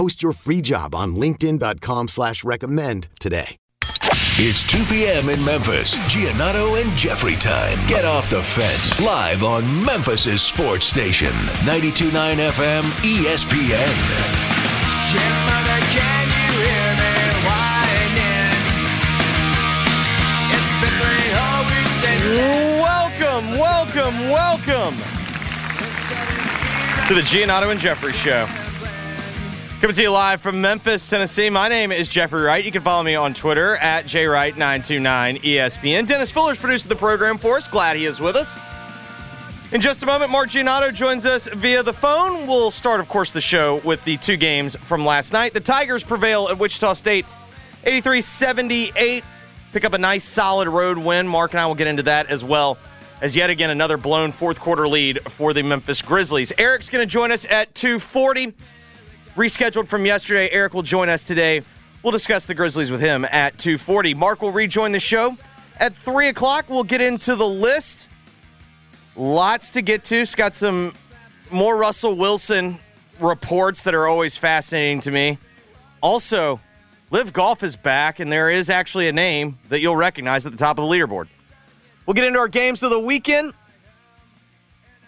Post your free job on LinkedIn.com slash recommend today. It's 2 p.m. in Memphis. Giannotto and Jeffrey time. Get off the fence. Live on Memphis's sports station. 92.9 FM ESPN. Mother, can you hear me whining? It's been three whole weeks since Welcome, welcome, welcome to the Giannotto and Jeffrey Show. Coming to you live from Memphis, Tennessee. My name is Jeffrey Wright. You can follow me on Twitter at jwright929ESPN. Dennis Fuller's produced the program for us. Glad he is with us. In just a moment, Mark Giannotto joins us via the phone. We'll start, of course, the show with the two games from last night. The Tigers prevail at Wichita State 83 78. Pick up a nice, solid road win. Mark and I will get into that as well as yet again another blown fourth quarter lead for the Memphis Grizzlies. Eric's going to join us at 240. Rescheduled from yesterday, Eric will join us today. We'll discuss the Grizzlies with him at 240. Mark will rejoin the show at 3 o'clock. We'll get into the list. Lots to get to. Scott some more Russell Wilson reports that are always fascinating to me. Also, LIV Golf is back, and there is actually a name that you'll recognize at the top of the leaderboard. We'll get into our games of the weekend.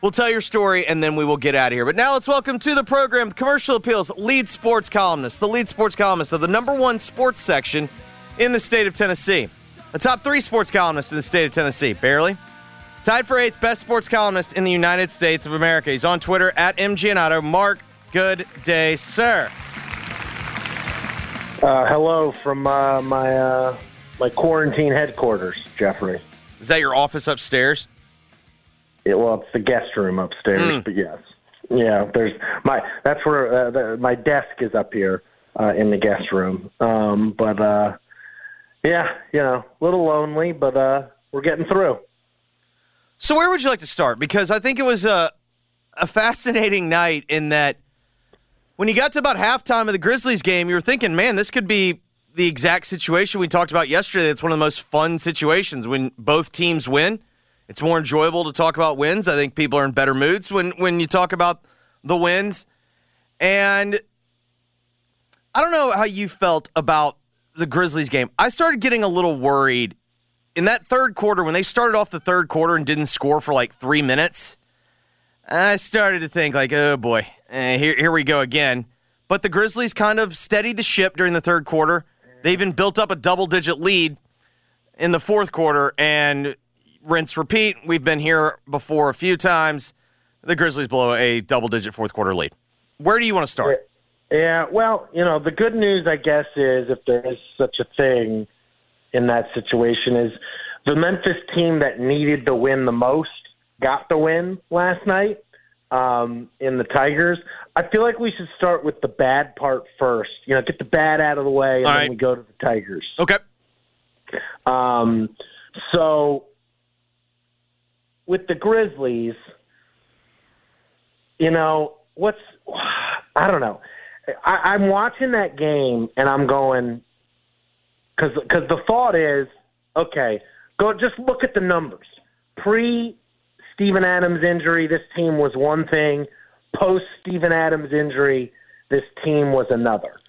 We'll tell your story, and then we will get out of here. But now let's welcome to the program Commercial Appeal's lead sports columnist, the lead sports columnist of the number one sports section in the state of Tennessee. The top three sports columnists in the state of Tennessee, barely. Tied for eighth best sports columnist in the United States of America. He's on Twitter at MGiannotto. Mark, good day, sir. Uh, hello from uh, my uh, my quarantine headquarters, Jeffrey. Is that your office upstairs? It, well, it's the guest room upstairs, Mm. but yes, yeah. There's my that's where uh, the, my desk is up here uh, in the guest room. Um, but uh, yeah, you know, a little lonely, but uh, we're getting through. So where would you like to start? Because I think it was a a fascinating night in that when you got to about halftime of the Grizzlies game, you were thinking, man, this could be the exact situation we talked about yesterday. It's one of the most fun situations when both teams win. It's more enjoyable to talk about wins. I think people are in better moods when when you talk about the wins. And I don't know how you felt about the Grizzlies game. I started getting a little worried in that third quarter when they started off the third quarter and didn't score for like three minutes. I started to think like, oh boy, eh, here here we go again. But the Grizzlies kind of steadied the ship during the third quarter. They even built up a double digit lead in the fourth quarter and rinse repeat. We've been here before a few times. The Grizzlies blow a double digit fourth quarter lead. Where do you want to start? Yeah, well, you know, the good news, I guess, is if there is such a thing in that situation, is the Memphis team that needed the win the most got the win last night um, in the Tigers. I feel like we should start with the bad part first. You know, get the bad out of the way, and All then right. we go to the Tigers. Okay. Um, so with the Grizzlies, you know, what's I don't know. I, I'm watching that game and I'm going because because the thought is okay. Go just look at the numbers. Pre Steven Adams injury, this team was one thing. Post Steven Adams injury, this team was another.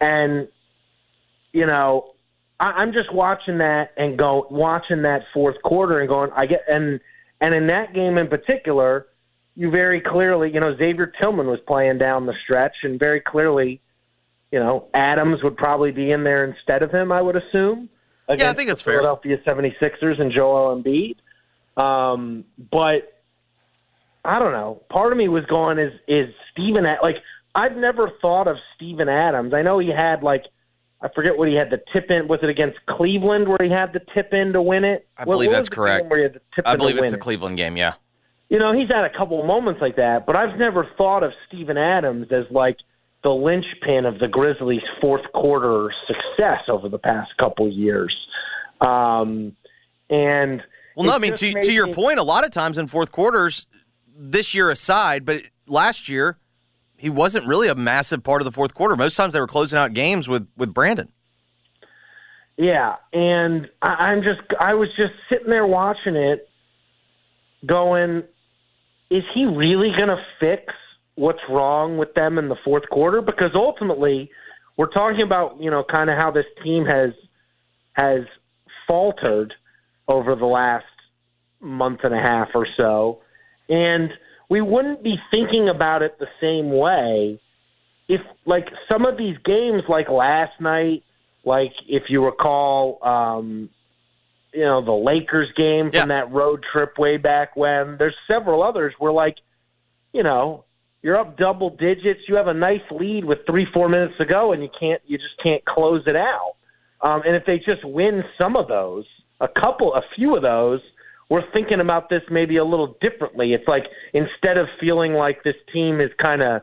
And you know, I, I'm just watching that and go watching that fourth quarter and going, I get and and in that game in particular, you very clearly, you know, Xavier Tillman was playing down the stretch, and very clearly, you know, Adams would probably be in there instead of him. I would assume. against think that's the fair. Philadelphia 76ers and Joel Embiid. Um, but I don't know. Part of me was going is is Steven like I've never thought of Steven Adams. I know he had like I forget what he had the tip in. Was it against Cleveland where he had the tip in to win it? I believe what that's correct. Where he had the tip I believe it's the it? Cleveland game. Yeah. You know, he's had a couple of moments like that, but I've never thought of Steven Adams as like the linchpin of the Grizzlies' fourth quarter success over the past couple of years. Um, and Well, no, I mean to to your point, a lot of times in fourth quarters, this year aside, but last year he wasn't really a massive part of the fourth quarter. Most times they were closing out games with with Brandon. Yeah, and I, I'm just I was just sitting there watching it, going, is he really going to fix what's wrong with them in the fourth quarter? Because ultimately, we're talking about you know kind of how this team has has faltered over the last month and a half or so, and we wouldn't be thinking about it the same way if like some of these games like last night like if you recall um you know the Lakers game from that road trip way back when there's several others where like you know you're up double digits you have a nice lead with 3 4 minutes to go and you can't you just can't close it out. Um and if they just win some of those a couple a few of those we're thinking about this maybe a little differently it's like instead of feeling like this team is kind of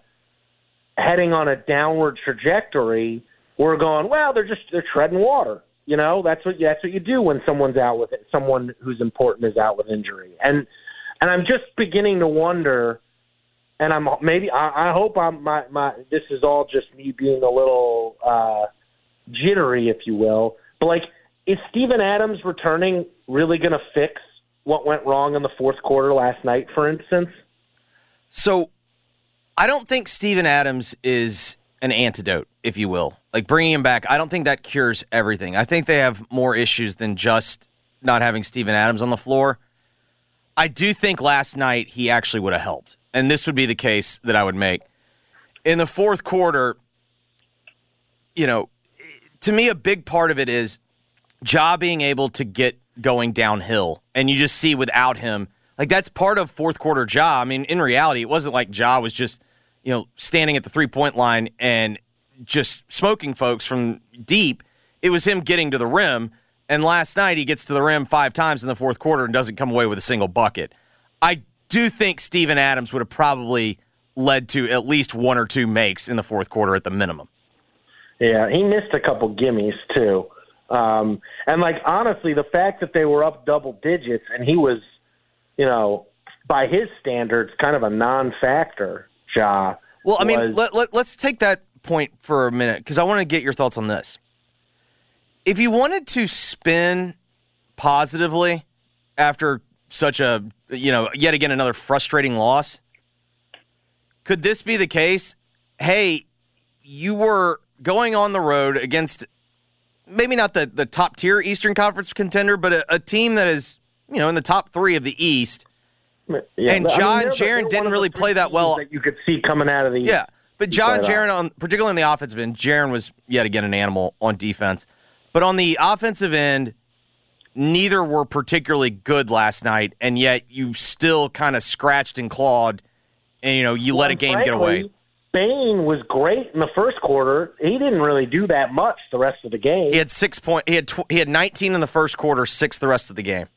heading on a downward trajectory, we're going, well, they're just they're treading water. You know, that's what that's what you do when someone's out with it. Someone who's important is out with injury, and and I'm just beginning to wonder. And I'm maybe I, I hope I'm my my. This is all just me being a little uh, jittery, if you will. But like, is Steven Adams returning really going to fix what went wrong in the fourth quarter last night, for instance? So I don't think Steven Adams is an antidote, if you will. Like bringing him back, I don't think that cures everything. I think they have more issues than just not having Steven Adams on the floor. I do think last night he actually would have helped. And this would be the case that I would make. In the fourth quarter, you know, to me, a big part of it is Ja being able to get going downhill. And you just see without him, like that's part of fourth quarter Ja. I mean, in reality, it wasn't like Ja was just, you know, standing at the three point line and just smoking folks from deep. It was him getting to the rim. And last night he gets to the rim five times in the fourth quarter and doesn't come away with a single bucket. I do think Steven Adams would have probably led to at least one or two makes in the fourth quarter at the minimum. Yeah, he missed a couple gimmies too. Um, and like honestly, the fact that they were up double digits and he was, you know, by his standards, kind of a non-factor. Ja. Well, I mean, was- let, let, let's take that point for a minute because I want to get your thoughts on this. If you wanted to spin positively after such a, you know, yet again another frustrating loss, could this be the case? Hey, you were going on the road against maybe not the, the top tier Eastern Conference contender, but a, a team that is, you know, in the top three of the East. Yeah, and but, I mean, John Jaren didn't really play that well. that you could see coming out of the Yeah, but John Jaren on particularly on the offensive end, Jaren was yet again an animal on defense. But on the offensive end, neither were particularly good last night, and yet you still kind of scratched and clawed, and you know you let a game get away. Bane was great in the first quarter. He didn't really do that much the rest of the game. He had six point. He had tw- he had 19 in the first quarter, six the rest of the game.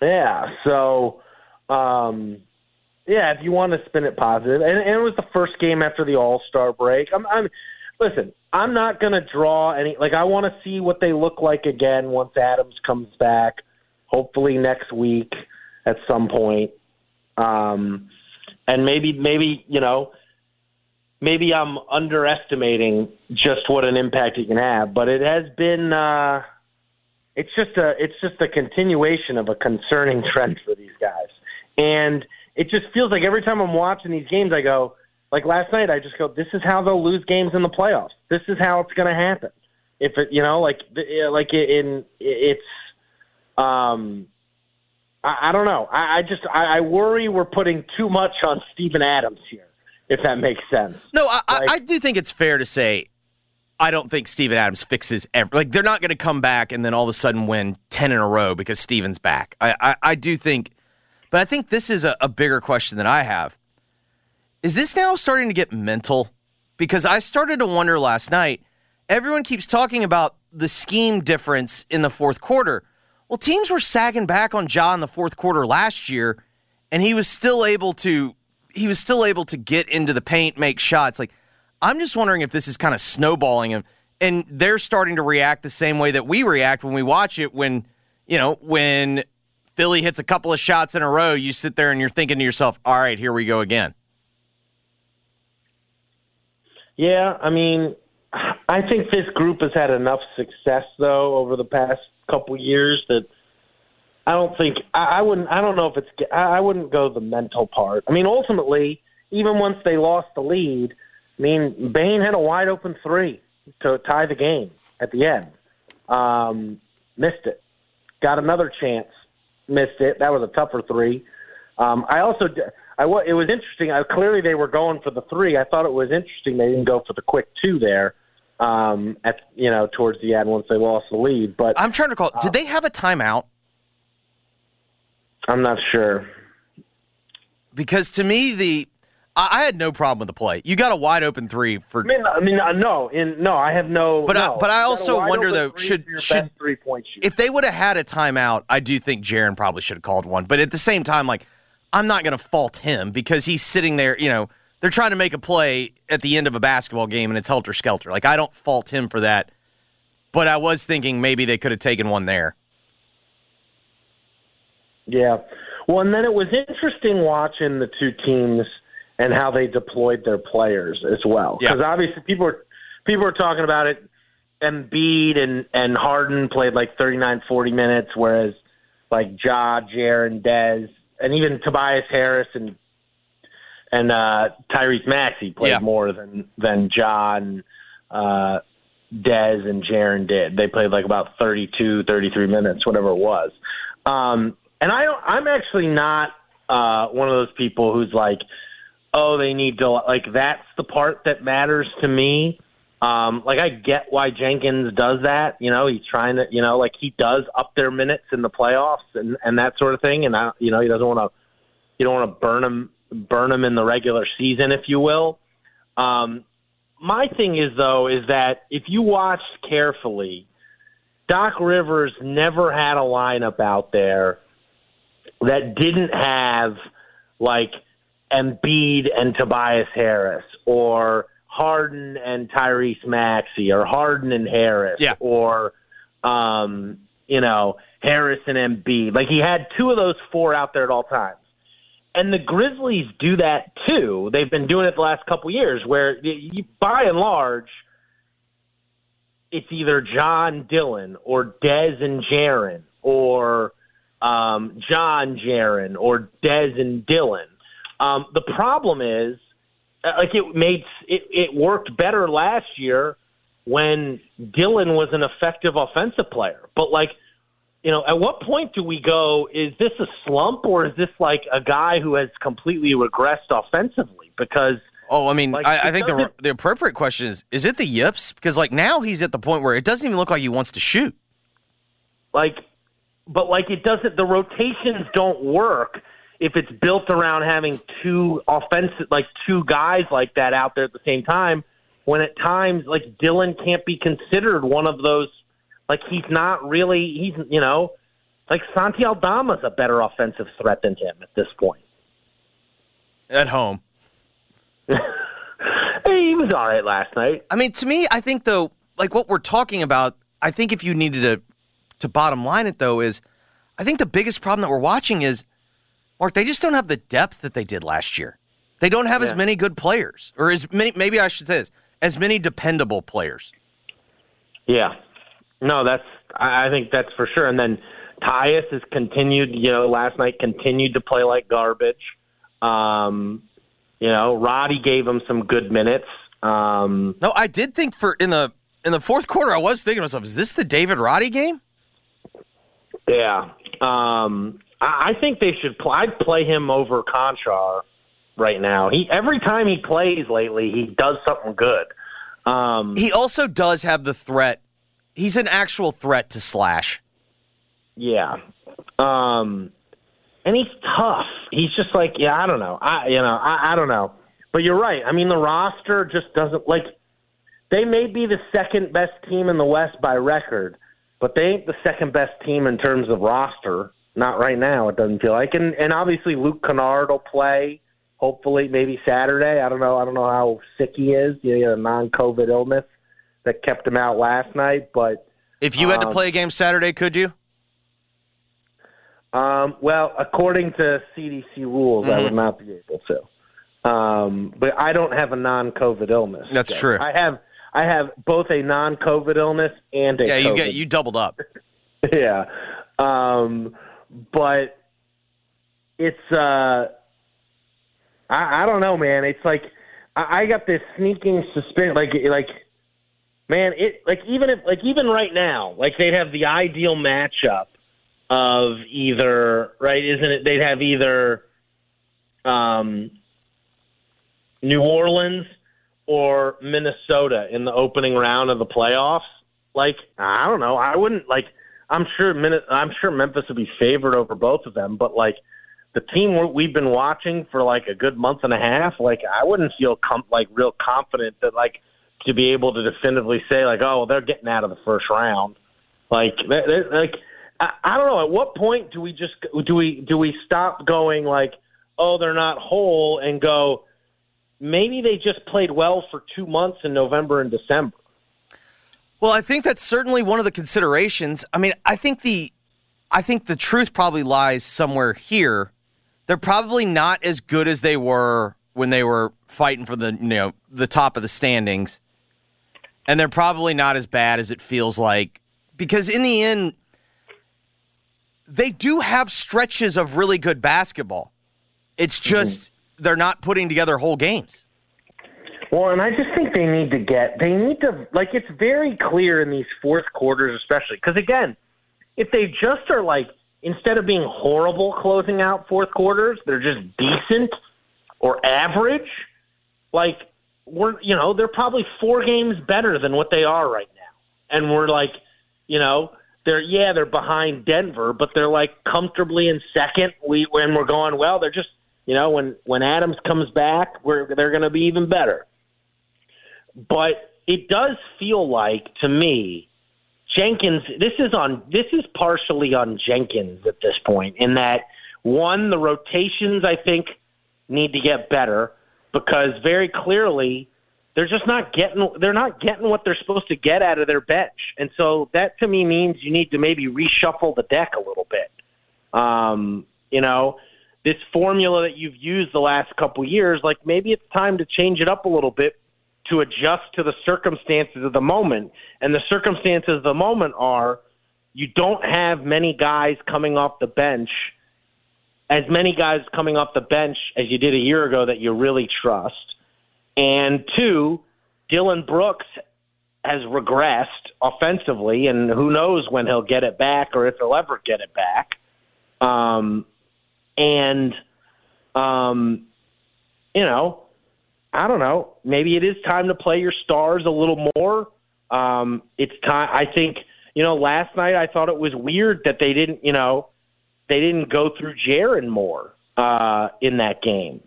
Yeah. So, um, yeah, if you want to spin it positive, and, and it was the first game after the All Star break. I'm, I'm listen. I'm not going to draw any. Like, I want to see what they look like again once Adams comes back. Hopefully next week at some point. Um, and maybe, maybe you know, maybe I'm underestimating just what an impact he can have. But it has been. Uh, it's just a it's just a continuation of a concerning trend for these guys. And it just feels like every time I'm watching these games I go like last night I just go this is how they'll lose games in the playoffs. This is how it's going to happen. If it you know like like in it's um I, I don't know. I, I just I, I worry we're putting too much on Steven Adams here if that makes sense. No, I, I, I do think it's fair to say I don't think Steven Adams fixes every, like they're not going to come back and then all of a sudden win 10 in a row because Steven's back. I, I, I do think, but I think this is a, a bigger question that I have. Is this now starting to get mental? Because I started to wonder last night. Everyone keeps talking about the scheme difference in the fourth quarter. Well, teams were sagging back on Ja in the fourth quarter last year, and he was still able to he was still able to get into the paint, make shots. Like I'm just wondering if this is kind of snowballing him, and they're starting to react the same way that we react when we watch it. When you know when Philly hits a couple of shots in a row, you sit there and you're thinking to yourself, "All right, here we go again." Yeah, I mean, I think this group has had enough success though over the past couple years that I don't think I, I wouldn't. I don't know if it's. I I wouldn't go the mental part. I mean, ultimately, even once they lost the lead, I mean, Bane had a wide open three to tie the game at the end. Um, missed it. Got another chance. Missed it. That was a tougher three. Um, I also, I it was interesting. I, clearly, they were going for the three. I thought it was interesting they didn't go for the quick two there. Um, at you know towards the end once they lost the lead, but I'm trying to recall. Did they have a timeout? I'm not sure. Because to me, the I, I had no problem with the play. You got a wide open three for I mean, I mean, uh, no, in no, I have no. But I- but I You got a also wonder, though, should- should- three point if they would have had a timeout, I do think Jaren probably should have called one. But at the same time, like I'm not going to fault him because he's sitting there. You know, they're trying to make a play at the end of a basketball game and it's helter skelter. Like I don't fault him for that. But I was thinking maybe they could have taken one there. Yeah. Well, and then it was interesting watching the two teams and how they deployed their players as well. Yeah. Because obviously people are people are talking about it. Embiid and and Harden played like 39, 40 minutes, whereas like Ja, Jaren, Dez, and even Tobias Harris and and uh, Tyrese Maxey played Yeah. more than than John, uh, Dez, and Jaren did. They played like about 32, 33 minutes, whatever it was. Um, and I don't, I'm actually not uh, one of those people who's like, oh, they need to like that's the part that matters to me. Um, like I get why Jenkins does that. You know, he's trying to, you know, like he does up their minutes in the playoffs and and that sort of thing. And I, you know, he doesn't want to, you don't want to burn him burn him in the regular season, if you will. Um, my thing is though is that if you watched carefully, Doc Rivers never had a lineup out there that didn't have like Embiid and Tobias Harris or Harden and Tyrese Maxey or Harden and Harris Yeah. or um, you know, Harris and Embiid. Like he had two of those four out there at all times. And the Grizzlies do that too. They've been doing it the last couple years where y- you, by and large it's either John Dillon or Dez and Jaren or um, John Jaren or Dez and Dillon. Um, the problem is, uh, like it made it, it worked better last year when Dillon was an effective offensive player. But like, you know, at what point do we go? Is this a slump or is this like a guy who has completely regressed offensively? Because Oh, I mean, Like, I, I think the the appropriate question is: Is it the yips? Because like now he's at the point where it doesn't even look like he wants to shoot. like but like it doesn't the rotations don't work if it's built around having two offensive like two guys like that out there at the same time when at times like Dillon can't be considered one of those like he's not really he's you know like Santi Aldama's a better offensive threat than him at this point. At home, Hey, he was all right last night. I mean, to me, I think though, like what we're talking about, I think if you needed to to bottom line it though, is I think the biggest problem that we're watching is Mark. They just don't have the depth that they did last year. They don't have as many good players, or as many. Maybe I should say this: as many dependable players. Yeah. No, that's I I think that's for sure. And then Tyus has continued, you know, last night continued to play like garbage. Um, you know, Roddy gave him some good minutes. Um, No, I did think for in the in the fourth quarter, I was thinking to myself, is this the David Roddy game? Yeah. Um, I, I think they should play I'd play him over Konchar right now. He every time he plays lately, he does something good. Um, He also does have the threat. He's an actual threat to slash. Yeah. Um and he's tough. He's just like, yeah, I don't know. I you know, I, I don't know. But you're right. I mean the roster just doesn't like they may be the second best team in the West by record, but they ain't the second best team in terms of roster. Not right now, it doesn't feel like. And and obviously Luke Kennard will play, hopefully, maybe Saturday. I don't know. I don't know how sick he is. He had a non COVID illness that kept him out last night, but If you had to Um, play a game Saturday, could you? Um, well, according to CDC rules, I would not be able to. Um, but I don't have a non-COVID illness. That's So true. I have I have both a non-COVID illness and a Yeah, you COVID. get you doubled up. yeah. Um, but it's uh, I, I don't know, man. It's like I, I got this sneaking suspicion, like like man, it like even if like even right now, like they'd have the ideal matchup of either right, isn't it? They'd have either um, New Orleans or Minnesota in the opening round of the playoffs. Like I don't know, I wouldn't like. I'm sure Min- I'm sure Memphis would be favored over both of them, but like the team we- we've been watching for like a good month and a half, like I wouldn't feel com- like real confident that like to be able to definitively say like, oh, well, they're getting out of the first round. Like, they- they- like I, I don't know. At what point do we just do we do we stop going like, oh, they're not whole, and go, maybe they just played well for two months in November and December. Well, I think that's certainly one of the considerations. I mean, I think the I think the truth probably lies somewhere here. They're probably not as good as they were when they were fighting for the you know the top of the standings. And they're probably not as bad as it feels like because in the end they do have stretches of really good basketball. It's mm-hmm. just they're not putting together whole games. Well, and I just think they need to get, they need to, like, it's very clear in these fourth quarters, especially, because again, if they just are like, instead of being horrible closing out fourth quarters, they're just decent or average, like, we're, you know, they're probably four games better than what they are right now. And we're like, you know, they're, yeah, they're behind Denver, but they're like comfortably in second. We, when we're going, well, they're just, you know, when, when Adams comes back, we're, they're going to be even better. But it does feel like to me Jenkins this is on this is partially on Jenkins at this point in that one the rotations I think need to get better because very clearly they're just not getting they're not getting what they're supposed to get out of their bench. And so that to me means you need to maybe reshuffle the deck a little bit. Um you know this formula that you've used the last couple years like maybe it's time to change it up a little bit to adjust to the circumstances of the moment. And the circumstances of the moment are you don't have many guys coming off the bench, as many guys coming off the bench as you did a year ago that you really trust. And two, Dillon Brooks has regressed offensively, and who knows when he'll get it back or if he'll ever get it back. Um, and, um, you know, I don't know. Maybe it is time to play your stars a little more. Um, it's time. I think you know. Last night I thought it was weird that they didn't. You know, they didn't go through Jaren more uh, in that game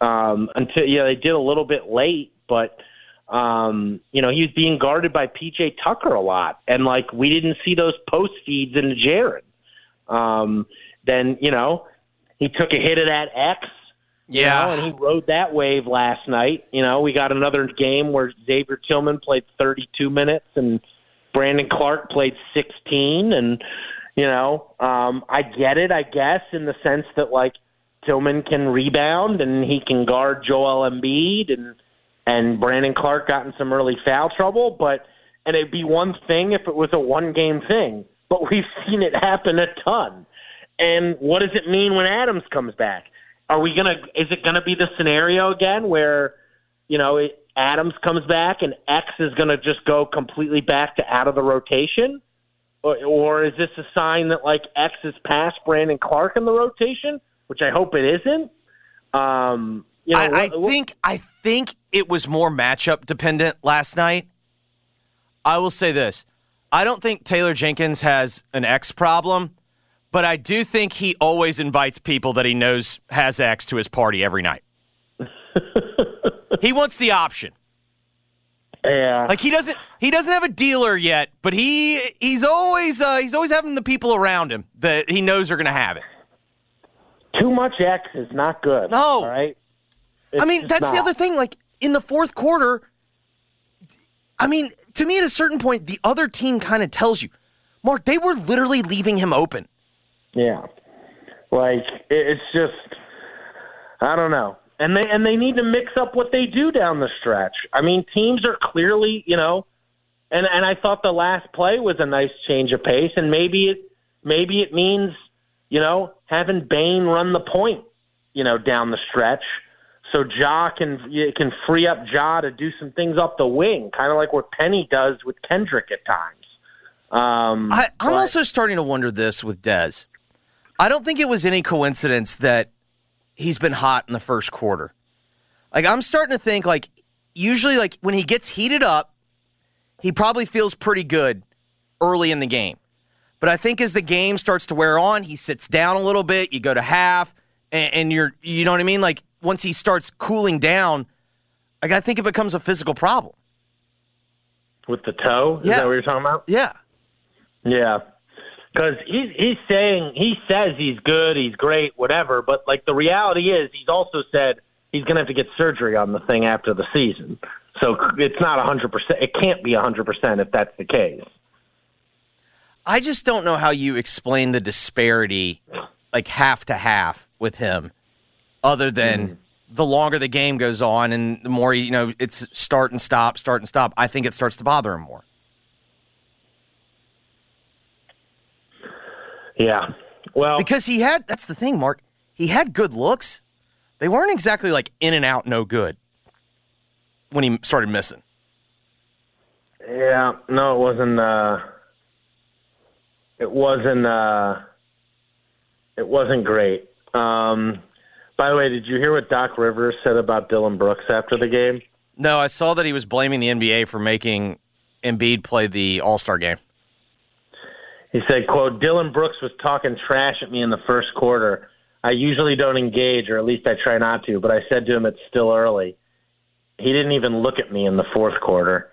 um, until you know they did a little bit late, but. Um, you know, he was being guarded by PJ Tucker a lot, and like we didn't see those post feeds into Jaren. Um, then you know, he took a hit of that X you know, and he rode that wave last night. You know, we got another game where Xavier Tillman played 32 minutes and Brandon Clarke played 16. And, you know, um, I get it, I guess, in the sense that, like, Tillman can rebound and he can guard Joel Embiid and, and Brandon Clarke got in some early foul trouble. But, and it'd be one thing if it was a one game thing, but we've seen it happen a ton. And what does it mean when Adams comes back? are we gonna is it gonna be the scenario again where you know it, adams comes back and x is gonna just go completely back to out of the rotation or, or is this a sign that like x is past brandon clarke in the rotation which i hope it isn't um you know I, I think I think it was more matchup dependent last night. I will say this. I don't think Taylor Jenkins has an X problem, but I do think he always invites people that he knows has X to his party every night. he wants the option. Yeah. Like he doesn't he doesn't have a dealer yet, but he he's always uh, he's always having the people around him that he knows are going to have it. Too much X is not good. No. All right. I mean, that's the other thing. Like in the fourth quarter, I mean, to me, at a certain point, the other team kind of tells you, Mark, they were literally leaving him open. Yeah. Like it's just I don't know. And they and they need to mix up what they do down the stretch. I mean, teams are clearly, you know, and and I thought the last play was a nice change of pace and maybe it maybe it means, you know, having Bane run the point, you know, down the stretch. So Ja can can free up Ja to do some things up the wing, kind of like what Penny does with Kendric at times. Um, I, I'm but- also starting to wonder this with Dez. I don't think it was any coincidence that he's been hot in the first quarter. Like I'm starting to think like usually like when he gets heated up, he probably feels pretty good early in the game. But I think as the game starts to wear on, he sits down a little bit. You go to half, and, and you're you know what I mean. Like once he starts cooling down, like I think it becomes a physical problem. with the toe. Is Yeah. that what you're talking about? Yeah. Yeah, because he's he's saying he says he's good, he's great, whatever. But like the reality is, he's also said he's going to have to get surgery on the thing after the season. So it's not hundred percent. It can't be hundred percent if that's the case. I just don't know how you explain the disparity, like half to half, with him, other than hmm. the longer the game goes on and the more you know it's start and stop, start and stop. I think it starts to bother him more. Yeah. Well, because he had that's the thing, Mark. He had good looks. They weren't exactly like in and out, no good. When he started missing, yeah, no, it wasn't. uh It wasn't. uh It wasn't great. Um By the way, did you hear what Doc Rivers said about Dillon Brooks after the game? no, I saw that he was blaming the NBA for making Embiid play the All Star game. He said, quote, Dillon Brooks was talking trash at me in the first quarter. I usually don't engage, or at least I try not to, but I said to him it's still early. He didn't even look at me in the fourth quarter.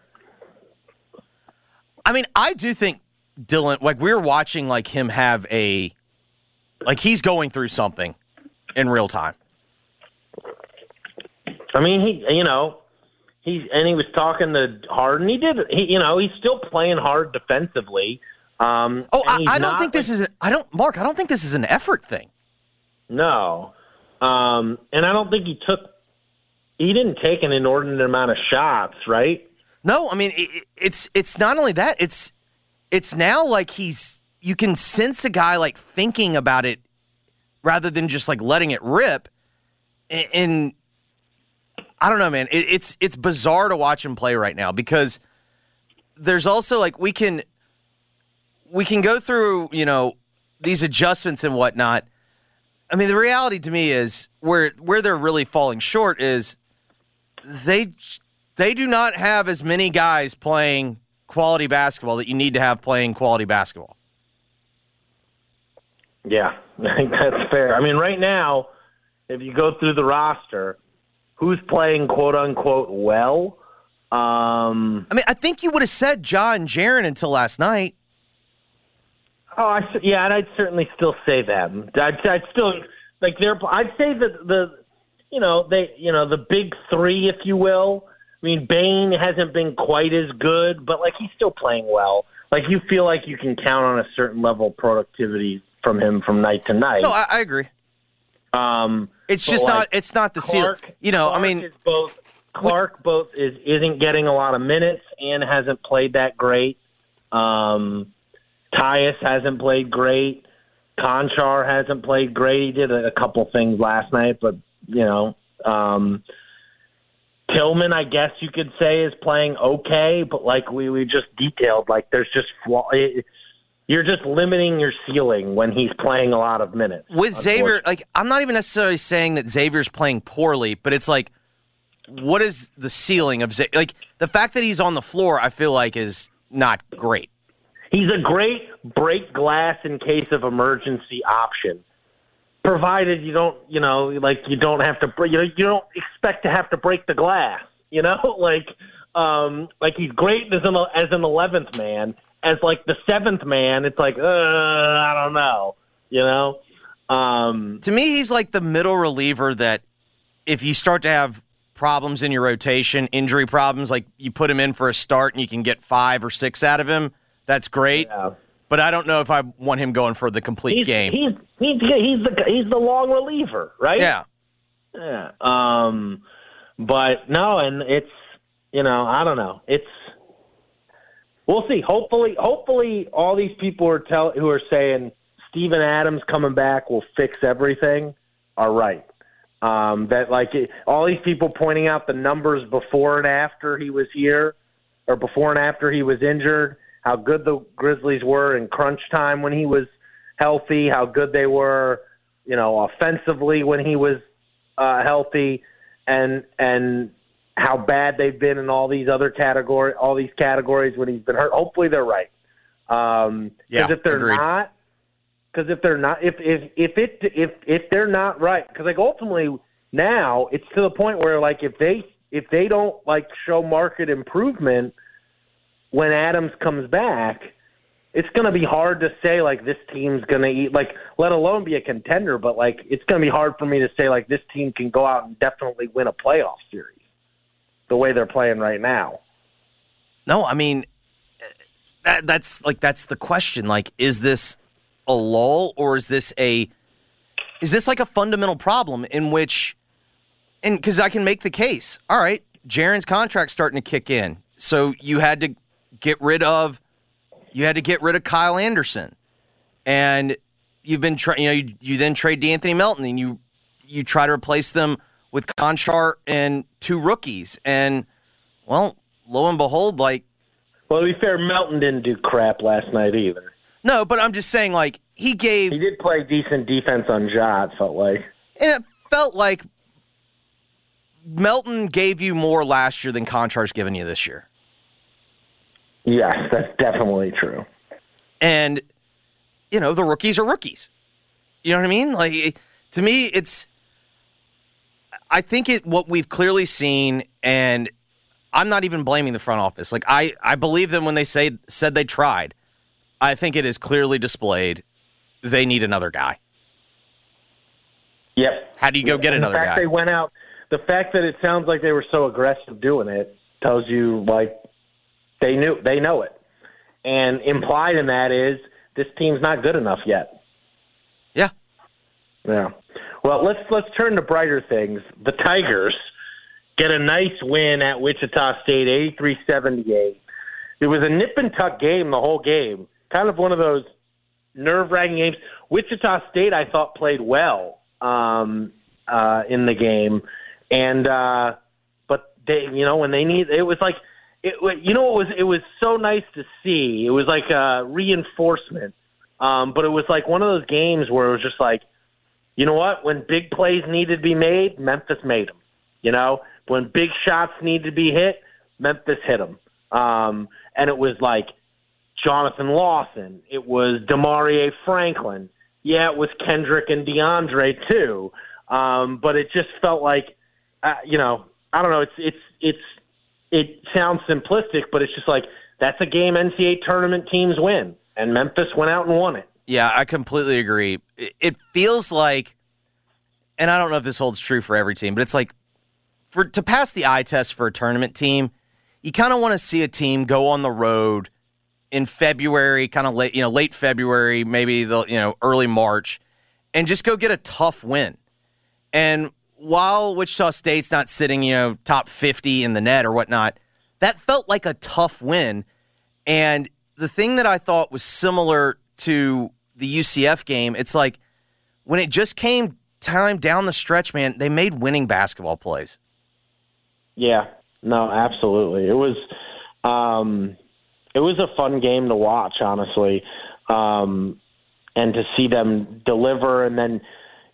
I mean, I do think Dillon, like we were watching, like him have a, like he's going through something in real time. I mean, he, you know, he's and he was talking to Harden. He did, he, you know, he's still playing hard defensively. Um, Oh, I, I don't think this is. I don't, Mark. I don't think this is an effort thing. No, um, and I don't think he took. He didn't take an inordinate amount of shots, right? No, I mean it- it's it's not only that. It's it's now like he's you can sense a guy like thinking about it rather than just like letting it rip. And, and I don't know, man. It, it's it's bizarre to watch him play right now because there's also like we can we can go through you know these adjustments and whatnot. I mean, the reality to me is where where they're really falling short is they they do not have as many guys playing quality basketball that you need to have playing quality basketball. Yeah, I think that's fair. I mean, right now, if you go through the roster, who's playing quote unquote well? Um, I mean, I think you would have said John and Jaren until last night. Oh, I, yeah, and I'd certainly still say them. I'd, I'd still like they're. I'd say that the, you know, they, you know, the big three, if you will. I mean, Bane hasn't been quite as good, but like he's still playing well. Like you feel like you can count on a certain level of productivity from him from night to night. No, I, I agree. um, It's just like, not. It's not the seal. Clarke, You know, Clarke I mean, both Clarke both is isn't getting a lot of minutes and hasn't played that great. Um, Tyus hasn't played great. Konchar hasn't played great. He did a, a couple things last night, but you know, um, Tillman, I guess you could say, is playing okay. But like we we just detailed, like there's just flaw. It, you're just limiting your ceiling when he's playing a lot of minutes. with Xavier, like I'm not even necessarily saying that Xavier's playing poorly, but it's like what is the ceiling of Xavier? Like the fact that he's on the floor, I feel like is not great. He's a great break glass in case of emergency option, provided you don't, you know, like you don't have to, you know, you don't expect to have to break the glass. You know, like, um, like he's great as an as an eleventh man. As like the seventh man, it's like, uh, I don't know. You know, um, To me, he's like the middle reliever that if you start to have problems in your rotation, injury problems, like you put him in for a start and you can get five or six out of him, that's great. yeah. But I don't know if I want him going for the complete he's, game. He's he's he's the he's the long reliever, right? yeah. Yeah. Um, but no, and it's you know I don't know. It's we'll see. Hopefully, hopefully all these people are tell who are saying Steven Adams coming back will fix everything are right. Um, that like it, all these people pointing out the numbers before and after he was here, or before and after he was injured, how good the Grizzlies were in crunch time when he was healthy, how good they were, you know, offensively when he was uh, healthy, and and how bad they've been in all these other category, all these categories when he's been hurt. Hopefully, they're right. Um, Yeah, if they're agreed. not, because if they're not, if if if it if if they're not right, because like ultimately now it's to the point where like if they if they don't like show market improvement when Adams comes back, it's going to be hard to say like this team's going to eat like let alone be a contender, but like it's going to be hard for me to say like this team can go out and definitely win a playoff series the way they're playing right now. No, I mean that that's like that's the question. Like, is this a lull or is this a is this like a fundamental problem in which and because I can make the case. All right, Jaren's contract's starting to kick in. So you had to get rid of you had to get rid of Kyle Anderson. And you've been trying you know, you, you then trade De'Anthony Melton and you you try to replace them with Konchar and two rookies. And well, lo and behold, like Well, to be fair, Melton didn't do crap last night either. No, but I'm just saying, like, he gave, He did play decent defense on Ja, it felt like. and it felt like Melton gave you more last year than Konchar's given you this year. Yes, that's definitely true. And, you know, the rookies are rookies. You know what I mean? Like, to me, it's, I think it, what we've clearly seen, and I'm not even blaming the front office. Like, I, I believe them when they say, said they tried. I think it is clearly displayed they need another guy. Yep. How do you go get And another the fact guy? They went out. The fact that it sounds like they were so aggressive doing it tells you like they knew they know it, and implied in that is this team's not good enough yet. Yeah. Yeah. Well, let's let's turn to brighter things. The Tigers get a nice win at Wichita State, 83-78. It was a nip and tuck game the whole game. Kind of one of those nerve-wracking games. Wichita State, I thought, played well um, uh, in the game, and uh, but they, you know, when they need, it was like, it, you know, it was it was so nice to see. It was like a reinforcement, um, but it was like one of those games where it was just like, you know what? When big plays needed to be made, Memphis made them. You know, when big shots needed to be hit, Memphis hit them. Um, and it was like Jonathan Lawson. It was Damaria Franklin. Yeah, it was Kendric and DeAndre too. Um, but it just felt like, uh, you know, I don't know. It's it's it's it sounds simplistic, but it's just like that's a game NCAA tournament teams win, and Memphis went out and won it. Yeah, I completely agree. It, feels like, and I don't know if this holds true for every team, but it's like for to pass the eye test for a tournament team, you kind of want to see a team go on the road in February, kind of late, you know, late February, maybe the you know early March, and just go get a tough win. And while Wichita State's not sitting, you know, top fifty in the net or whatnot, that felt like a tough win. And the thing that I thought was similar to the UCF game, it's like when it just came time down the stretch, man, they made winning basketball plays. Yeah, no, absolutely. It was um it was a fun game to watch, honestly. Um and to see them deliver and then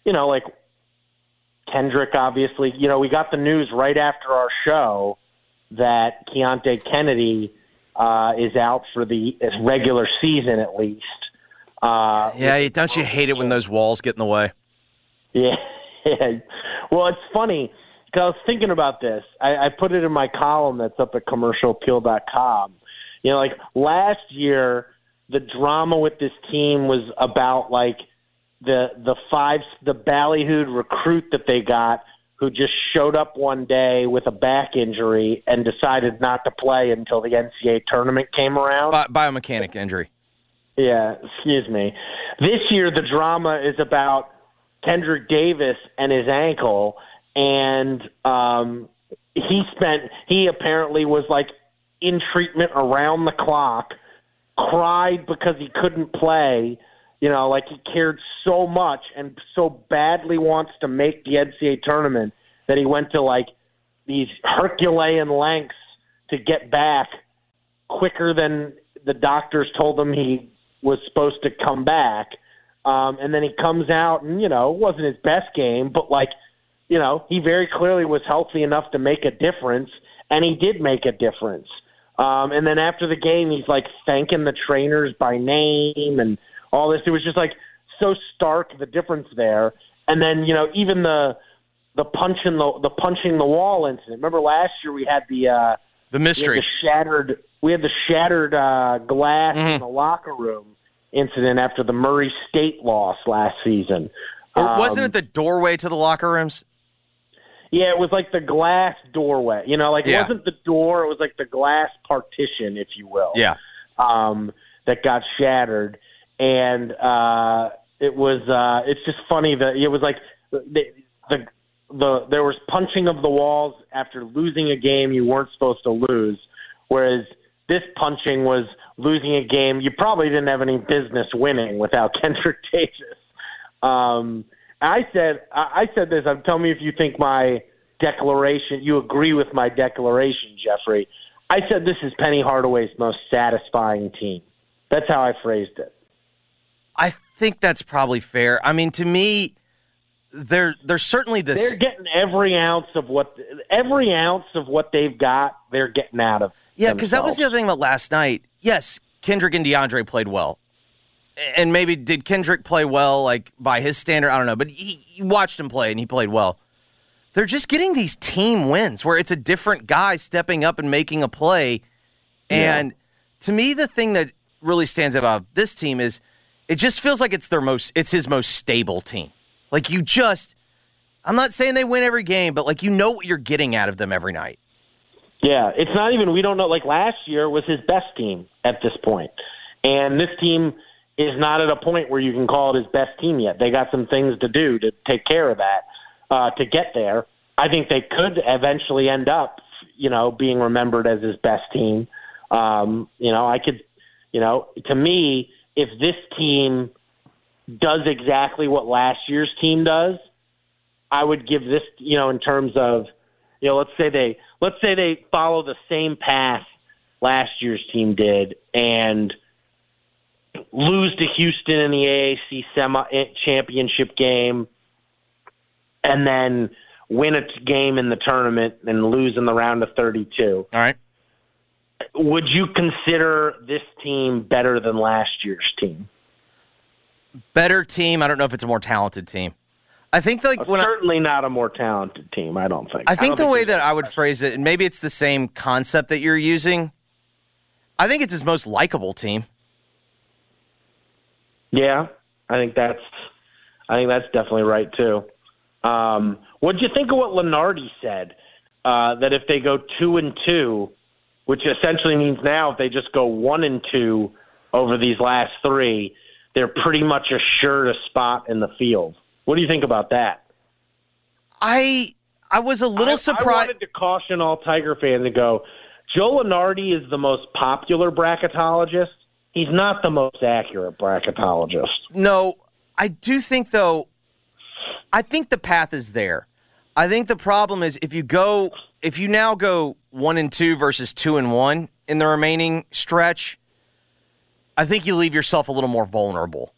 you know, like Kendric, obviously, you know, we got the news right after our show that Keonte Kennedy uh, is out for the regular season at least. Uh, Yeah, don't you hate it when those walls get in the way? Yeah. Well, it's funny because I was thinking about this. I, I put it in my column that's up at commercialappeal.com. You know, like last year, the drama with this team was about like the the five the ballyhooed recruit that they got who just showed up one day with a back injury and decided not to play until the NCAA tournament came around. Bi- biomechanic injury. Yeah, excuse me. This year, the drama is about Kendric Davis and his ankle, and um, he spent. He apparently was like in treatment around the clock, cried because he couldn't play. You know, like he cared so much and so badly wants to make the NCAA tournament that he went to like these Herculean lengths to get back quicker than the doctors told him he was supposed to come back. Um, and then he comes out and, you know, it wasn't his best game, but like, you know, he very clearly was healthy enough to make a difference, and he did make a difference. Um, and then after the game, he's like thanking the trainers by name and all this. It was just like so stark the difference there. And then you know even the the punching the the punching the wall incident. Remember last year we had the uh, The mystery. the shattered we had the shattered uh, glass in the locker room incident after the Murray State loss last season. Or wasn't Um, it the doorway to the locker rooms? Yeah, it was like the glass doorway. You know, like it Yeah. wasn't the door; it was like the glass partition, if you will. Yeah. um, that got shattered, and uh, it was uh, it's just funny that it was like the, the the there was punching of the walls after losing a game you weren't supposed to lose, whereas this punching was losing a game you probably didn't have any business winning without Kendric Davis. Um, I said I said this. I'm tell me if you think my declaration you agree with my declaration, Jeffrey. I said this is Penny Hardaway's most satisfying team. That's how I phrased it. I think that's probably fair. I mean, to me, they're they're certainly this. They're getting every ounce of what every ounce of what they've got. They're getting out of Yeah, because that was the other thing about last night. Yes, Kendric and DeAndre played well. And maybe did Kendric play well, like by his standard? I don't know. But he, you watched him play and he played well. They're just getting these team wins where it's a different guy stepping up and making a play. And to me, the thing that really stands out about this team is it just feels like it's their most, it's his most stable team. Like you just, I'm not saying they win every game, but like you know what you're getting out of them every night. Yeah, it's not even we don't know. Like last year was his best team at this point, and this team is not at a point where you can call it his best team yet. They got some things to do to take care of that uh, to get there. I think they could eventually end up, you know, being remembered as his best team. Um, you know, I could, you know, to me, if this team does exactly what last year's team does, I would give this, you know, in terms of, you know, let's say they let's say they follow the same path last year's team did and lose to Houston in the AAC semi eh, championship game and then win a game in the tournament and lose in the round of 32. All right. Would you consider this team better than last year's team? Better team. I don't know if it's a more talented team. I think like when I, Certainly not a more talented team, I don't think. I think the way that I would phrase it, and maybe it's the same concept that you're using. I think it's his most likable team. Yeah, I think that's I think that's definitely right too. Um, what did you think of what Lunardi said? Uh, that if they go two and two, which essentially means now if they just go one and two over these last three, they're pretty much assured a spot in the field. What do you think about that? I I was a little I, I surprised. wanted to caution all Tiger fans and go, Joe Lunardi is the most popular bracketologist. He's not the most accurate bracketologist. No, I do think though. I think the path is there. I think the problem is if you go, if you now go one and two versus two and one in the remaining stretch, I think you leave yourself a little more vulnerable.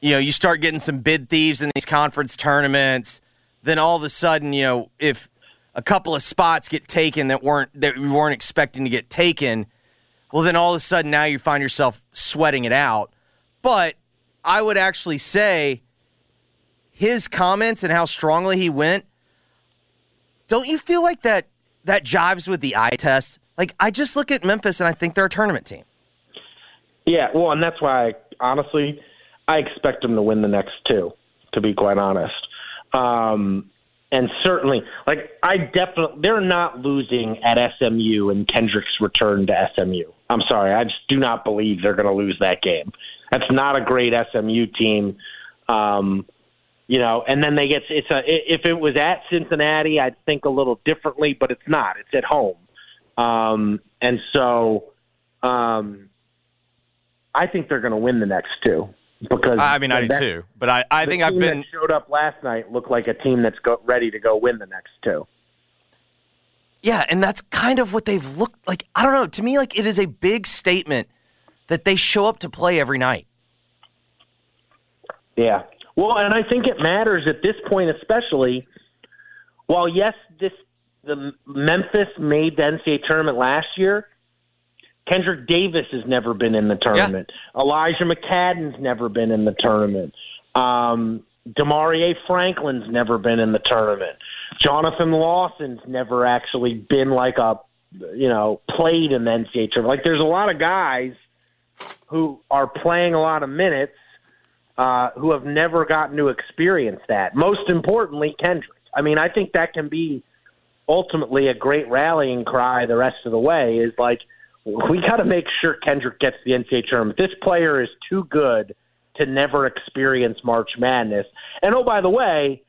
You know, you start getting some bid thieves in these conference tournaments. then all of a sudden, you know, if a couple of spots get taken that weren't that we weren't expecting to get taken, well, then all of a sudden now you find yourself sweating it out. But I would actually say his comments and how strongly he went. Don't you feel like that that jives with the eye test? Like I just look at Memphis and I think they're a tournament team. Yeah, well, and that's why, I, honestly, I expect them to win the next two. To be quite honest, um, and certainly, like I definitely, they're not losing at SMU and Kendric's return to SMU. I'm sorry, I just do not believe they're going to lose that game. That's not a great SMU team. Um, you know, and then they get it's a if it was at Cincinnati, I'd think a little differently, but it's not. It's at home, um, and so um, I think they're going to win the next two because I mean, I do that- too. But I, I think I've been that showed up last night looked like a team that's go, ready to go win the next two. Yeah, and that's kind of what they've looked like. I don't know. To me, like it is a big statement that they show up to play every night. Yeah. Well, and I think it matters at this point, especially. While yes, this the Memphis made the NCAA tournament last year. Kendric Davis has never been in the tournament. Elijah McCadden's never been in the tournament. Um, Damaria Franklin's never been in the tournament. Jonathan Lawson's never actually been like a, you know, played in the NCAA tournament. Like there's a lot of guys who are playing a lot of minutes uh, who have never gotten to experience that. Most importantly, Kendric. I mean, I think that can be ultimately a great rallying cry the rest of the way is like, we got to make sure Kendric gets the NCAA tournament. This player is too good to never experience March Madness. And oh, by the way,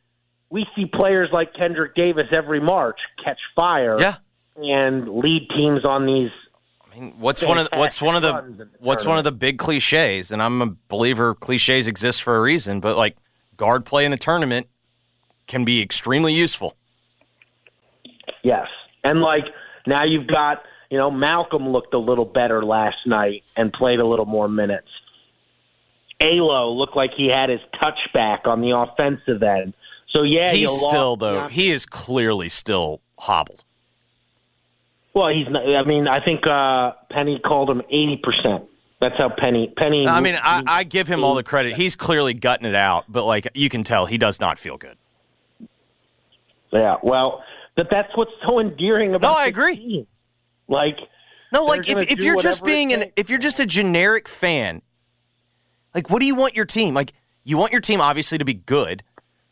we see players like Kendric Davis every March catch fire Yeah. and lead teams on these what's one of the, what's one of the Fantastic runs in the what's one of the big cliches? And I'm a believer cliches exist for a reason. But like guard play in a tournament can be extremely useful. Yes. And like now you've got, you know, Malcolm looked a little better last night and played a little more minutes. Alo looked like he had his touchback on the offensive end. So yeah, He's still though. He is clearly still hobbled. Well, he's. Not, I mean, I think uh, Penny called him eighty percent. That's how Penny. Penny. I mean, I, I give him all the credit. He's clearly gutting it out, but like you can tell, he does not feel good. Yeah. Well, but that's what's so endearing about. No, I agree. team. Like. No, like if, if you're just being an if you're just a generic fan, like what do you want your team? Like you want your team obviously to be good,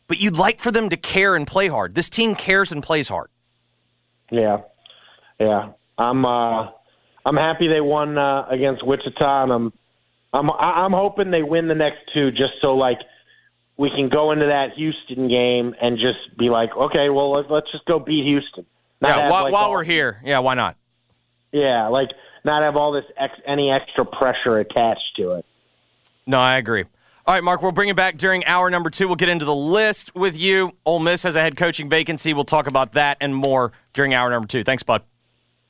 but you'd like for them to care and play hard. This team cares and plays hard. Yeah, yeah. I'm uh, I'm happy they won uh, against Wichita, and I'm I'm I'm hoping they win the next two, just so like we can go into that Houston game and just be like, okay, well let's, let's just go beat Houston. Not yeah, while, like, while all- we're here, yeah, why not? Yeah, like not have all this ex, any extra pressure attached to it. No, I agree. All right, Mark, we'll bring it back during hour number two. We'll get into the list with you. Ole Miss has a head coaching vacancy. We'll talk about that and more during hour number two. Thanks, bud.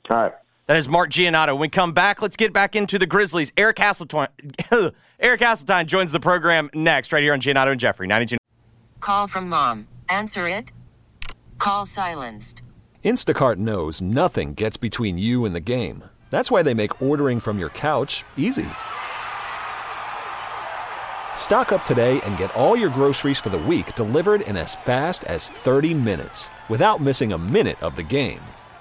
All right. That is Mark Giannotto. When we come back, let's get back into the Grizzlies. Eric Hasseltine, Eric Hasseltine joins the program next, right here on Giannotto and Jeffrey, 92. Call from mom. Answer it. Call silenced. Instacart knows nothing gets between you and the game. That's why they make ordering from your couch easy. Stock up today and get all your groceries for the week delivered in as fast as 30 minutes without missing a minute of the game.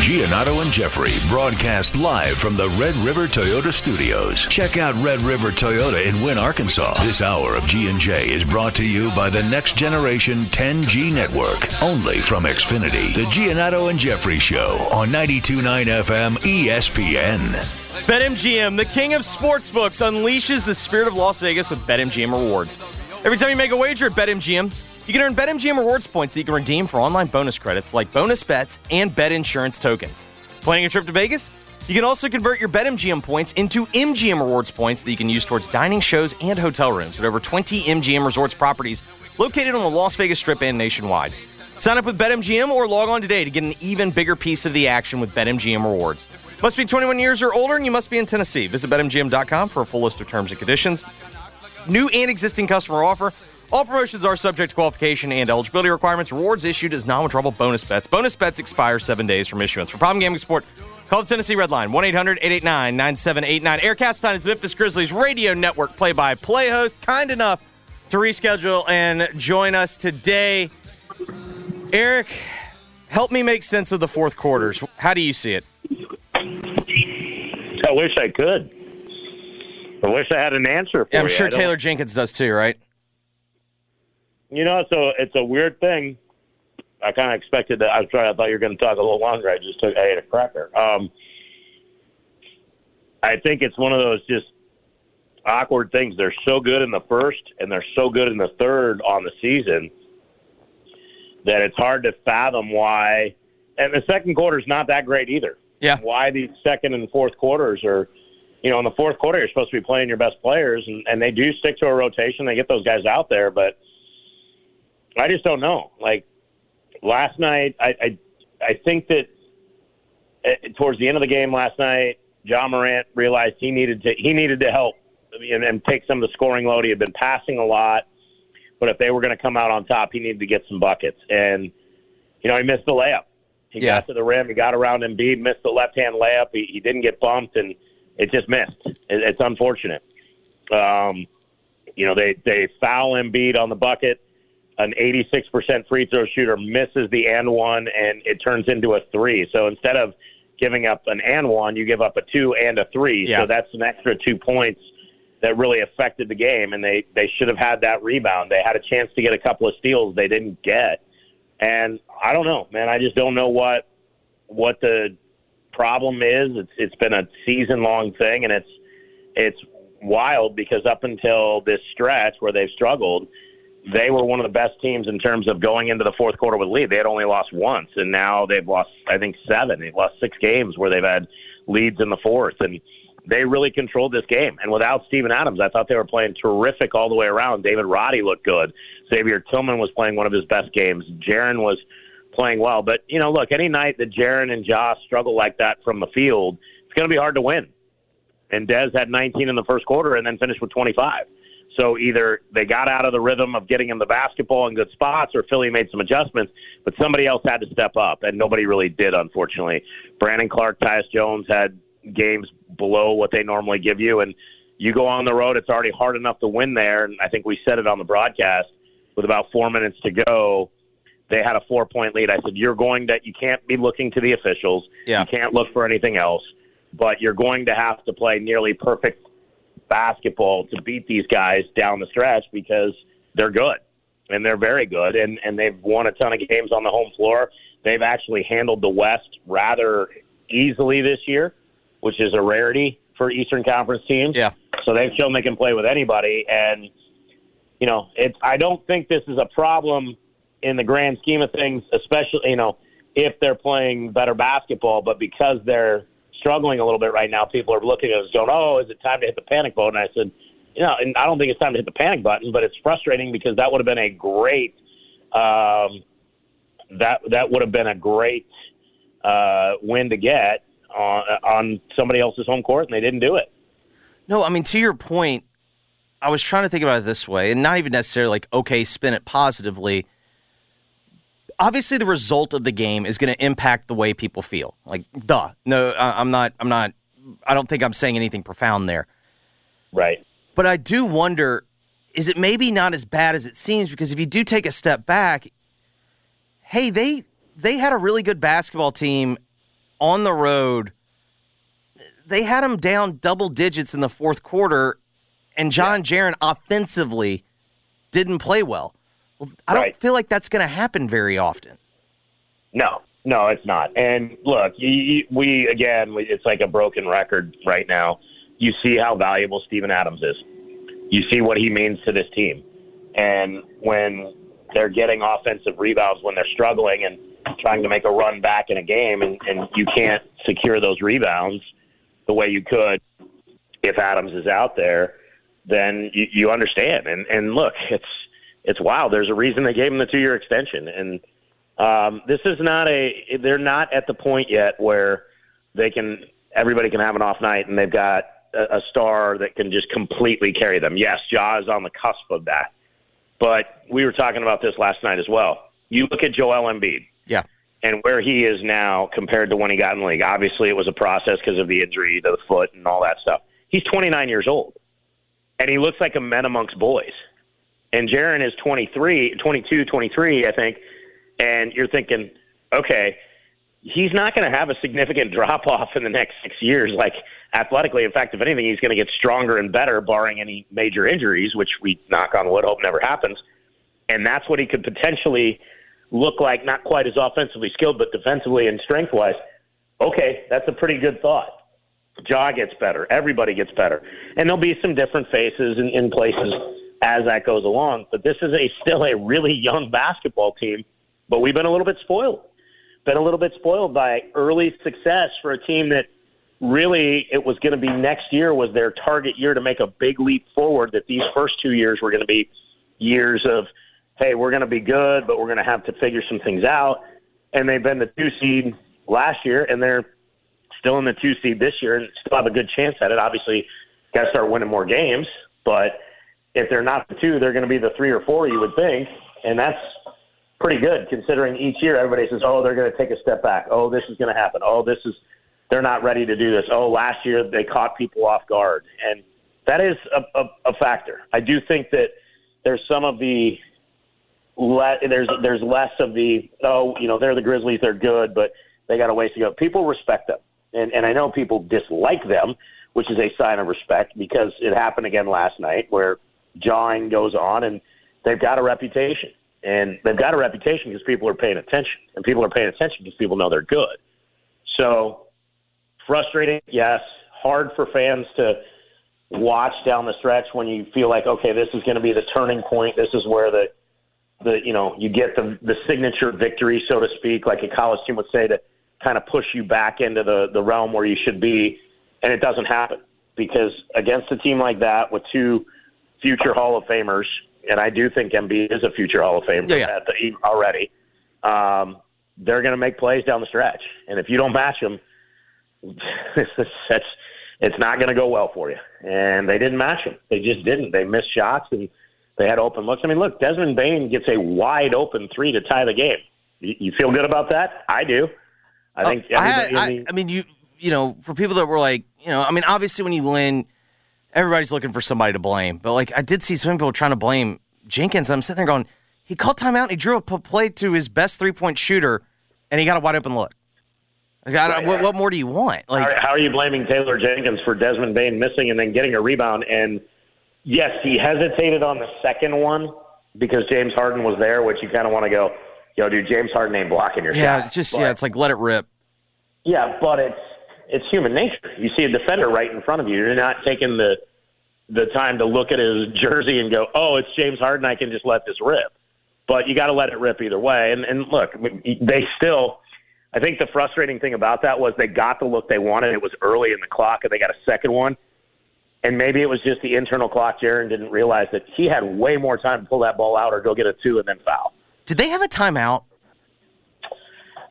Giannotto and Jeffrey broadcast live from the Red River Toyota Studios. Check out Red River Toyota in Wynne, Arkansas. This hour of G&J is brought to you by the Next Generation 10G Network, only from Xfinity. The Giannotto and Jeffrey Show on 92.9 FM ESPN. BetMGM, the king of sportsbooks, unleashes the spirit of Las Vegas with BetMGM rewards. Every time you make a wager at BetMGM, you can earn BetMGM rewards points that you can redeem for online bonus credits like bonus bets and bet insurance tokens. Planning a trip to Vegas? You can also convert your BetMGM points into MGM rewards points that you can use towards dining shows and hotel rooms at over 20 MGM resorts properties located on the Las Vegas Strip and nationwide. Sign up with BetMGM or log on today to get an even bigger piece of the action with BetMGM rewards. Must be 21 years or older and you must be in Tennessee. Visit BetMGM.com for a full list of terms and conditions. New and existing customer offer. All promotions are subject to qualification and eligibility requirements. Rewards issued as non-withdrawable bonus bets. Bonus bets expire seven days from issuance. For problem gaming support, call the Tennessee Red Line, 1-800-889-9789. Eric Hasseltine is the Memphis Grizzlies radio network play-by-play host. Kind enough to reschedule and join us today. Eric, help me make sense of the fourth quarters. How do you see it? I wish I could. I wish I had an answer for Yeah, I'm you. sure Taylor Jenkins does too, right? You know, so it's a weird thing. I kind of expected that. I was trying. I thought you were going to talk a little longer. I just took. I ate a cracker. Um, I think it's one of those just awkward things. They're so good in the first, and they're so good in the third on the season that it's hard to fathom why. And the second quarter is not that great either. Yeah. Why these second and fourth quarters are, you know, in the fourth quarter you're supposed to be playing your best players, and, and they do stick to a rotation. They get those guys out there, but I just don't know. Like last night, I I, I think that uh, towards the end of the game last night, Ja Morant realized he needed to he needed to help and, and take some of the scoring load. He had been passing a lot, but if they were going to come out on top, he needed to get some buckets. And you know, he missed the layup. He Yeah. got to the rim. He got around Embiid, missed the left hand layup. He, he didn't get bumped, and it just missed. It, it's unfortunate. Um, you know, they they foul Embiid on the bucket. An 86% free throw shooter misses the and one, and it turns into a three. So instead of giving up an and one, you give up a two and a three. Yeah. So that's an extra two points that really affected the game, and they they should have had that rebound. They had a chance to get a couple of steals they didn't get, and I don't know, man. I just don't know what what the problem is. It's it's been a season long thing, and it's it's wild because up until this stretch where they've struggled, they were one of the best teams in terms of going into the fourth quarter with lead. They had only lost once, and now they've lost, I think, seven. They've lost six games where they've had leads in the fourth, and they really controlled this game. And without Steven Adams, I thought they were playing terrific all the way around. David Roddy looked good. Xavier Tillman was playing one of his best games. Jaren was playing well. But, you know, look, any night that Jaren and Josh struggle like that from the field, it's going to be hard to win. And Dez had 19 in the first quarter and then finished with 25. So either they got out of the rhythm of getting him the basketball in good spots, or Philly made some adjustments, but somebody else had to step up, and nobody really did, unfortunately. Brandon Clarke, Tyus Jones had games below what they normally give you, and You go on the road; it's already hard enough to win there, and I think we said it on the broadcast. With about four minutes to go, they had a four point lead. I said, You're going to, you can't be looking to the officials. Yeah. You can't look for anything else, but you're going to have to play nearly perfect basketball to beat these guys down the stretch because they're good and they're very good and, and they've won a ton of games on the home floor. They've actually handled the West rather easily this year, which is a rarity for Eastern Conference teams. Yeah. So they've shown they can play with anybody and you know, it's I don't think this is a problem in the grand scheme of things, especially you know if they're playing better basketball. But because they're struggling a little bit right now, people are looking at us going, "Oh, is it time to hit the panic button?" And I said, "You know, and I don't think it's time to hit the panic button, but it's frustrating because that would have been a great um, that that would have been a great uh, win to get on on somebody else's home court, and they didn't do it." No, I mean to your point, I was trying to think about it this way, and not even necessarily like okay, spin it positively. Obviously, the result of the game is going to impact the way people feel. Like, duh. No, I- I'm not. I'm not. I don't think I'm saying anything profound there. Right. But I do wonder: is it maybe not as bad as it seems? Because if you do take a step back, hey, they they had a really good basketball team on the road. They had them down double digits in the fourth quarter, and John Jaren offensively didn't play well. Well, I don't Right. feel like that's going to happen very often. No, no, it's not. And look, you, you, we again, we, it's like a broken record right now. You see how valuable Steven Adams is. You see what he means to this team, and when they're getting offensive rebounds, when they're struggling and trying to make a run back in a game, and, and you can't secure those rebounds the way you could if Adams is out there, then you, you understand. And and look, it's it's wild. There's a reason they gave him the two year extension, and um, this is not a. They're not at the point yet where they can. Everybody can have an off night, and they've got a, a star that can just completely carry them. Yes, Ja is on the cusp of that, but we were talking about this last night as well. You look at Joel Embiid Yeah. and where he is now compared to when he got in the league. Obviously, it was a process because of the injury to the foot and all that stuff. He's 29 years old, and he looks like a man amongst boys. And Jaren is 23, 22, 23, I think. And you're thinking, okay, he's not going to have a significant drop off in the next six years, like athletically. In fact, if anything, he's going to get stronger and better, barring any major injuries, which we knock on wood hope never happens. And that's what he could potentially look like, not quite as offensively skilled, but defensively and strength wise. Okay, that's a pretty good thought. Ja gets better. Everybody gets better. And there'll be some different faces in, in places as that goes along. But this is a still a really young basketball team. But we've been a little bit spoiled. Been a little bit spoiled by early success for a team that really it was going to be next year was their target year to make a big leap forward. That these first two years were going to be years of, hey, we're going to be good, but we're going to have to figure some things out. And they've been the two seed last year, and they're still in the two seed this year and still have a good chance at it. Obviously, got to start winning more games, but if they're not the two, they're going to be the three or four, you would think, and that's pretty good considering each year everybody says, "Oh, they're going to take a step back. Oh, this is going to happen. Oh, this is they're not ready to do this. Oh, last year they caught people off guard." And that is a, a, a factor. I do think that there's some of the le- there's there's less of the oh, you know, they're the Grizzlies, they're good, but they got a ways to go. People respect them. And and I know people dislike them, which is a sign of respect because it happened again last night where jawing goes on and they've got a reputation. And they've got a reputation because people are paying attention. And people are paying attention because people know they're good. So frustrating, yes. Hard for fans to watch down the stretch when you feel like, okay, this is going to be the turning point. This is where the the you know you get the the signature victory, so to speak, like a college team would say, to kind of push you back into the the realm where you should be, and it doesn't happen because against a team like that with two future Hall of Famers, and I do think Embiid is a future Hall of Famer Yeah, yeah. at the, already. Um, they're going to make plays down the stretch, and if you don't match them, that's it's not going to go well for you. And they didn't match them. They just didn't. They missed shots and they had open looks. I mean, look, Desmond Bane gets a wide open three to tie the game. You, you feel good about that? I do. I think Uh, I, had, I, the, I mean, you you know, for people that were like, you know, I mean, obviously when you win, everybody's looking for somebody to blame. But like I did see some people trying to blame Jenkins. I'm sitting there going, he called timeout and he drew a play to his best three point shooter, and he got a wide open look. Like, I don't- what, what more do you want? Like how, are you blaming Taylor Jenkins for Desmond Bane missing and then getting a rebound? And yes, he hesitated on the second one because James Harden was there, which you kind of want to go, yo, dude, James Harden ain't blocking your yeah, shot. just But- yeah, it's like let it rip. Yeah, but it's it's human nature. You see a defender right in front of you. You're not taking the the time to look at his jersey and go, "Oh, it's James Harden. I can just let this rip." But you got to let it rip either way. And and look, they still. I think the frustrating thing about that was they got the look they wanted. It was early in the clock, and they got a second one. And maybe it was just the internal clock. Jaren didn't realize that he had way more time to pull that ball out or go get a two and then foul. Did they have a timeout?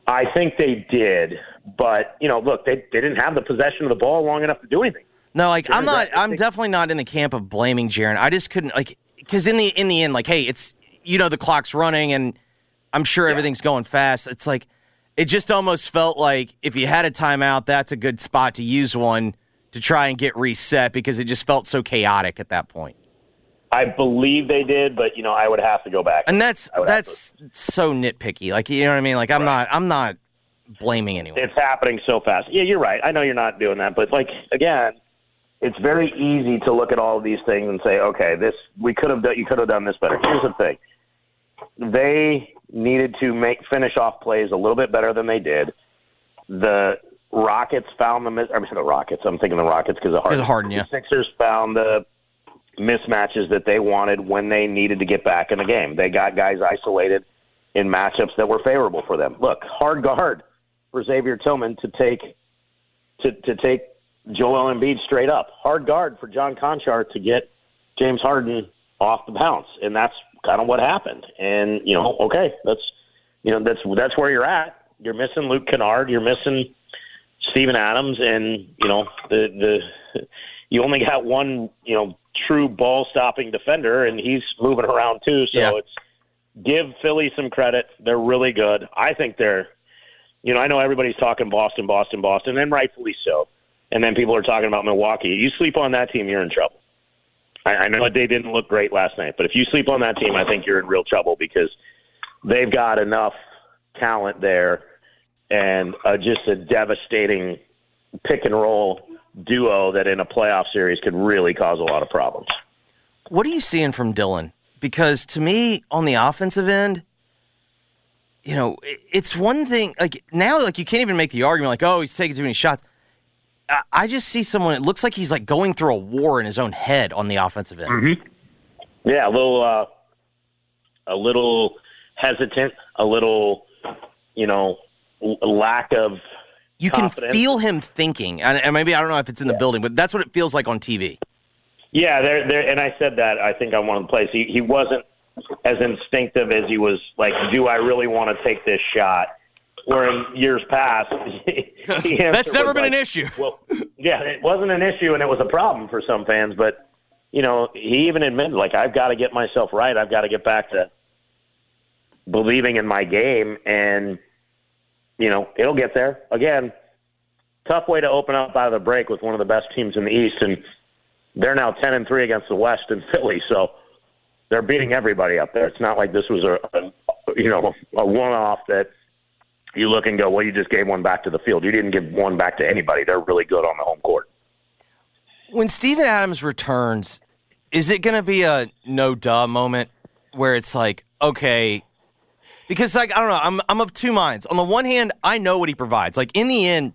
I think they did, but you know, look, they they didn't have the possession of the ball long enough to do anything. No, like I'm not. I'm definitely not in the camp of blaming Jaren. I just couldn't like because in the in the end, like, hey, it's you know the clock's running and I'm sure everything's going fast. It's like it just almost felt like if you had a timeout, that's a good spot to use one to try and get reset because it just felt so chaotic at that point. I believe they did, but you know, I would have to go back. And that's that's so nitpicky. Like you know what I mean? Like I'm not I'm not blaming anyone. It's happening so fast. Yeah, you're right. I know you're not doing that, but like again, it's very easy to look at all of these things and say, okay, this we could have done. You could have done this better. Here's the thing: they needed to make finish off plays a little bit better than they did. The Rockets found the mis- I'm sorry, the Rockets. I'm thinking the Rockets because of Harden. of Harden, yeah. The Sixers found the mismatches that they wanted when they needed to get back in the game. They got guys isolated in matchups that were favorable for them. Look, hard guard for Xavier Tillman to take to to take Joel Embiid straight up. Hard guard for John Konchar to get James Harden off the bounce, and that's kind of what happened. And you know, okay, that's you know that's that's where you're at. You're missing Luke Kennard. You're missing Steven Adams, and you know the the you only got one you know true ball stopping defender, and he's moving around too. So Yeah. it's give Philly some credit. They're really good. I think they're you know I know everybody's talking Boston, Boston, Boston, and rightfully so. And then people are talking about Milwaukee. You sleep on that team, you're in trouble. I, I know they didn't look great last night, but if you sleep on that team, I think you're in real trouble because they've got enough talent there and uh, just a devastating pick and roll duo that in a playoff series could really cause a lot of problems. What are you seeing from Dillon? Because to me, on the offensive end, you know, it's one thing. Like now, like you can't even make the argument like, oh, he's taking too many shots. I, I just see someone. It looks like he's like going through a war in his own head on the offensive end. Yeah, a little, uh, a little hesitant, a little, you know, l- lack of. You can feel him thinking, and, and maybe I don't know if it's in the building, but that's what it feels like on TV. Yeah, there, there, and I said that I think on one of the plays. He he wasn't as instinctive as he was like, do I really want to take this shot? Where in years past, That's never been like, an issue. Well, yeah, it wasn't an issue, and it was a problem for some fans. But you know, he even admitted, like, I've got to get myself right. I've got to get back to believing in my game, and you know, it'll get there. Again, tough way to open up out of the break with one of the best teams in the East, and they're now ten and three against the West in Philly, so they're beating everybody up there. It's not like this was a, a you know a one off that you look and go, well, you just gave one back to the field. You didn't give one back to anybody. They're really good on the home court. When Steven Adams returns, is it going to be a no duh moment where it's like, okay, because like I don't know, I'm I'm of two minds. On the one hand, I know what he provides. Like in the end,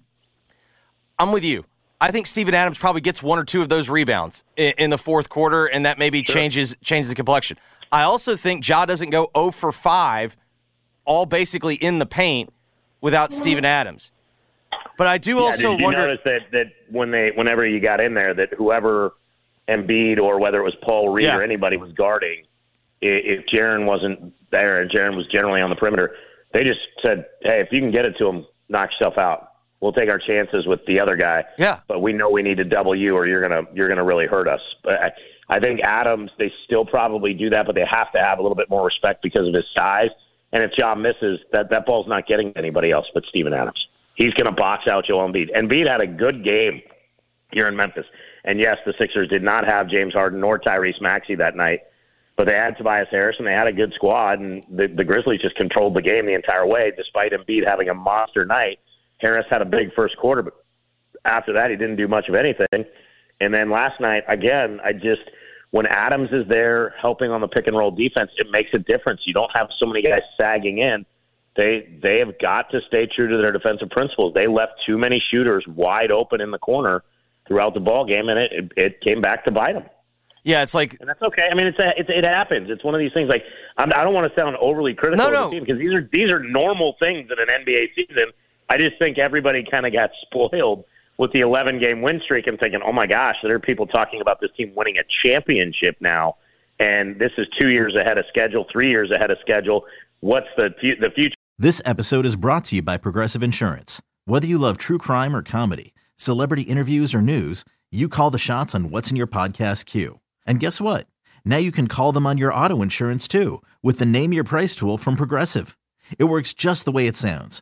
I'm with you. I think Steven Adams probably gets one or two of those rebounds in, in the fourth quarter, and that maybe changes changes the complexion. I also think Ja doesn't go 0 for 5, all basically in the paint without Steven Adams. But I do Yeah, also did you wonder. notice that that when they whenever you got in there that whoever Embiid or whether it was Paul Reed Yeah. or anybody was guarding, if Jaren wasn't there and Jaren was generally on the perimeter, they just said, "Hey, if you can get it to him, knock yourself out. We'll take our chances with the other guy." Yeah. but we know we need to double you or you're gonna you're gonna really hurt us. But I, I think Adams they still probably do that, but they have to have a little bit more respect because of his size. And if John misses, that that ball's not getting anybody else but Steven Adams. He's gonna box out Joel Embiid. Embiid had a good game here in Memphis. And yes, the Sixers did not have James Harden nor Tyrese Maxey that night, but they had Tobias Harris and they had a good squad, and the, the Grizzlies just controlled the game the entire way, despite Embiid having a monster night. Harris had a big first quarter, but after that, he didn't do much of anything. And then last night, again, I just when Adams is there helping on the pick and roll defense, it makes a difference. You don't have so many guys sagging in. They they have got to stay true to their defensive principles. They left too many shooters wide open in the corner throughout the ball game, and it it, it came back to bite them. Yeah, it's like And that's okay. I mean, it's, a, it's it happens. It's one of these things. Like I'm, I don't want to sound overly critical No, no. of the team because these are these are normal things in an NBA season. I just think everybody kind of got spoiled with the 11 game win streak and thinking, oh my gosh, there are people talking about this team winning a championship now, and this is two years ahead of schedule, three years ahead of schedule. What's the fu- the future? This episode is brought to you by Progressive Insurance. Whether you love true crime or comedy, celebrity interviews or news, you call the shots on what's in your podcast queue. And guess what? Now you can call them on your auto insurance too with the Name Your Price tool from Progressive. It works just the way it sounds.